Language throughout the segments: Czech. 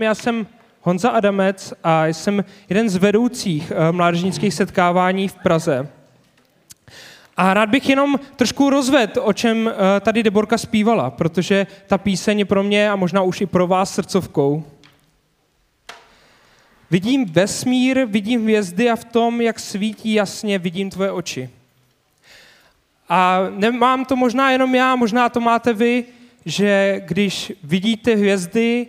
Já jsem Honza Adamec a jsem jeden z vedoucích eh, mládežnických setkávání v Praze. A rád bych jenom trošku rozvedl, o čem eh, tady Deborka zpívala, protože ta píseň je pro mě a možná už i pro vás srdcovkou. Vidím vesmír, vidím hvězdy a v tom, jak svítí jasně, vidím tvoje oči. A nemám to možná jenom já, možná to máte vy, že když vidíte hvězdy,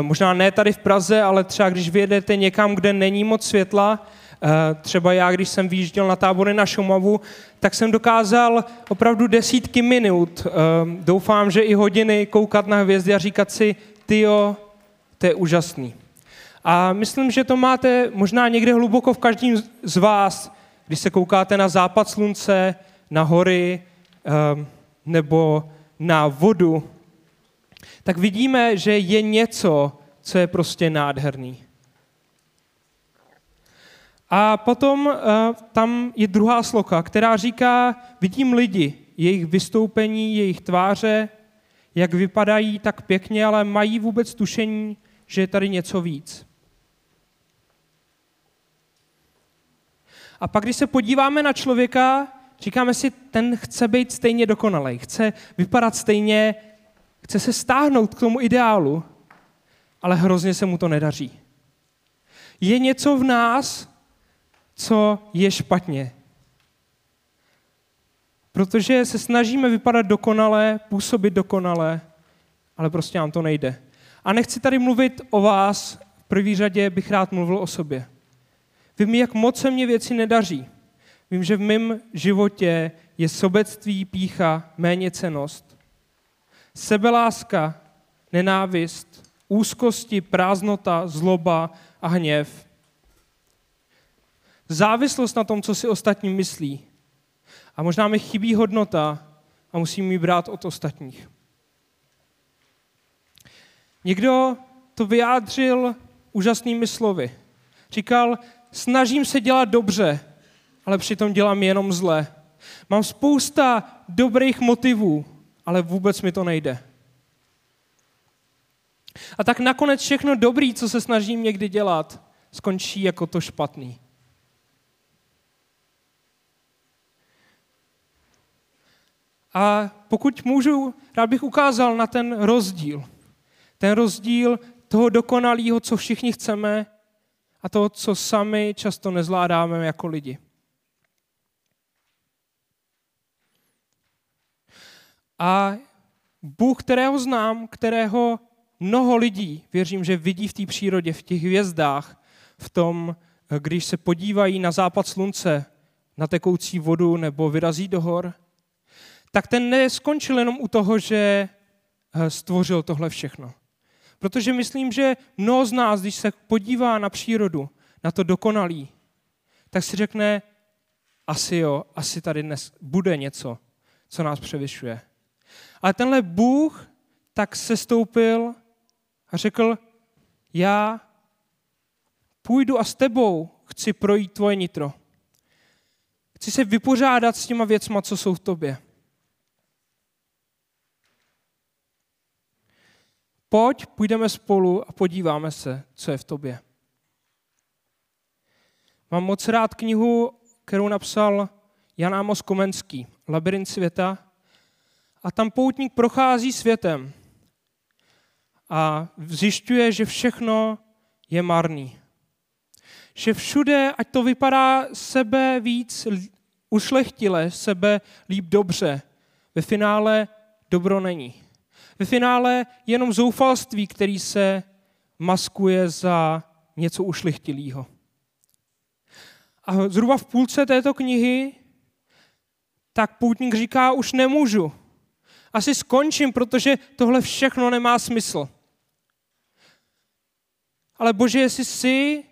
možná ne tady v Praze, ale třeba když vyjedete někam, kde není moc světla, eh, třeba já, když jsem vyjížděl na tábory na Šumavu, tak jsem dokázal opravdu desítky minut, eh, doufám, že i hodiny, koukat na hvězdy a říkat si, tyjo, to je úžasný. A myslím, že to máte možná někde hluboko v každém z vás, když se koukáte na západ slunce, na hory nebo na vodu, tak vidíme, že je něco, co je prostě nádherný. A potom uh, tam je druhá sloka, která říká, vidím lidi, jejich vystoupení, jejich tváře, jak vypadají tak pěkně, ale mají vůbec tušení, že je tady něco víc. A pak, když se podíváme na člověka, říkáme si, ten chce být stejně dokonalý, chce vypadat stejně Chce se stáhnout k tomu ideálu, ale hrozně se mu to nedaří. Je něco v nás, co je špatně. Protože se snažíme vypadat dokonale, působit dokonale, ale prostě nám to nejde. A nechci tady mluvit o vás, v první řadě bych rád mluvil o sobě. Vím, jak moc se mě věci nedaří. Vím, že v mém životě je sobectví, pícha, méně cenost sebeláska, nenávist, úzkosti, prázdnota, zloba a hněv. Závislost na tom, co si ostatní myslí. A možná mi chybí hodnota a musím ji brát od ostatních. Někdo to vyjádřil úžasnými slovy. Říkal, snažím se dělat dobře, ale přitom dělám jenom zle. Mám spousta dobrých motivů, ale vůbec mi to nejde. A tak nakonec všechno dobrý, co se snažím někdy dělat, skončí jako to špatný. A pokud můžu, rád bych ukázal na ten rozdíl. Ten rozdíl toho dokonalého, co všichni chceme, a toho, co sami často nezvládáme jako lidi. A Bůh, kterého znám, kterého mnoho lidí, věřím, že vidí v té přírodě, v těch hvězdách, v tom, když se podívají na západ slunce, na tekoucí vodu nebo vyrazí do hor, tak ten neskončil jenom u toho, že eh, stvořil tohle všechno. Protože myslím, že mnoho z nás, když se podívá na přírodu, na to dokonalý, tak si řekne, asi jo, asi tady dnes bude něco, co nás převyšuje. Ale tenhle Bůh tak se stoupil a řekl, já půjdu a s tebou chci projít tvoje nitro. Chci se vypořádat s těma věcma, co jsou v tobě. Pojď, půjdeme spolu a podíváme se, co je v tobě. Mám moc rád knihu, kterou napsal Jan Amos Komenský, Labirint světa. A tam poutník prochází světem a zjišťuje, že všechno je marný. Že všude, ať to vypadá sebe víc ušlechtile, sebe líp dobře, ve finále dobro není. Ve finále jenom zoufalství, který se maskuje za něco ušlechtilého. A zhruba v půlce této knihy tak poutník říká, už nemůžu asi skončím, protože tohle všechno nemá smysl. Ale Bože, jestli jsi,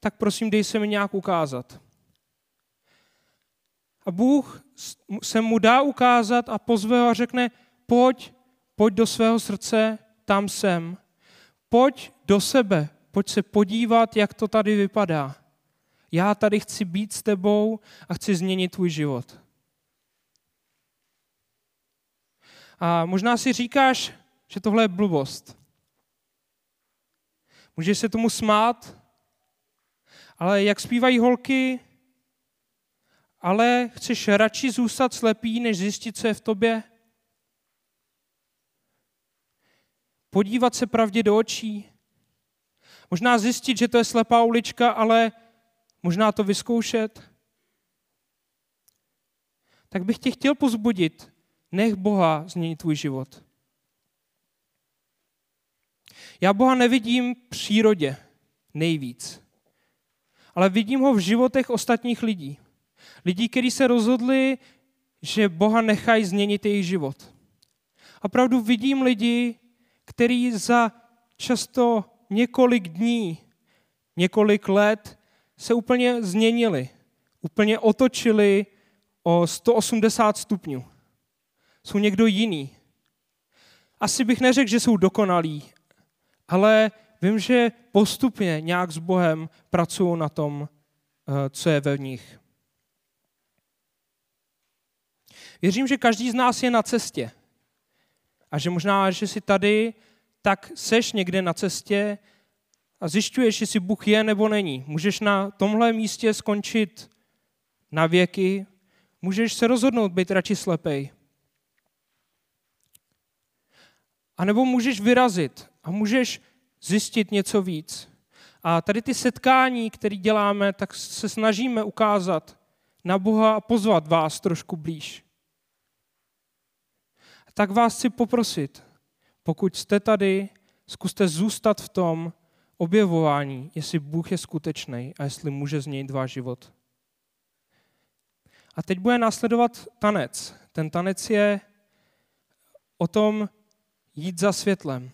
tak prosím, dej se mi nějak ukázat. A Bůh se mu dá ukázat a pozve ho a řekne, pojď, pojď do svého srdce, tam jsem. Pojď do sebe, pojď se podívat, jak to tady vypadá. Já tady chci být s tebou a chci změnit tvůj život. A možná si říkáš, že tohle je blbost. Můžeš se tomu smát, ale jak zpívají holky, ale chceš radši zůstat slepý, než zjistit, co je v tobě? Podívat se pravdě do očí. Možná zjistit, že to je slepá ulička, ale možná to vyzkoušet. Tak bych tě chtěl pozbudit, nech Boha změnit tvůj život. Já Boha nevidím v přírodě nejvíc, ale vidím ho v životech ostatních lidí. Lidí, kteří se rozhodli, že Boha nechají změnit jejich život. A opravdu vidím lidi, kteří za často několik dní, několik let se úplně změnili, úplně otočili o 180 stupňů. Jsou někdo jiný. Asi bych neřekl, že jsou dokonalí, ale vím, že postupně nějak s Bohem pracují na tom, eh, co je ve nich. Věřím, že každý z nás je na cestě. A že možná, že jsi tady, tak seš někde na cestě a zjišťuješ, jestli Bůh je nebo není. Můžeš na tomhle místě skončit na věky, můžeš se rozhodnout být radši slepej. A nebo můžeš vyrazit a můžeš zjistit něco víc. A tady ty setkání, které děláme, tak se snažíme ukázat na Boha a pozvat vás trošku blíž. Tak vás chci poprosit, pokud jste tady, zkuste zůstat v tom objevování, jestli Bůh je skutečný a jestli může změnit váš život. A teď bude následovat tanec. Ten tanec je o tom jít za světlem.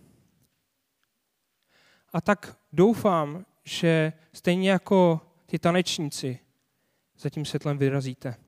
A tak doufám, že stejně jako ty tanečníci za tím světlem vyrazíte.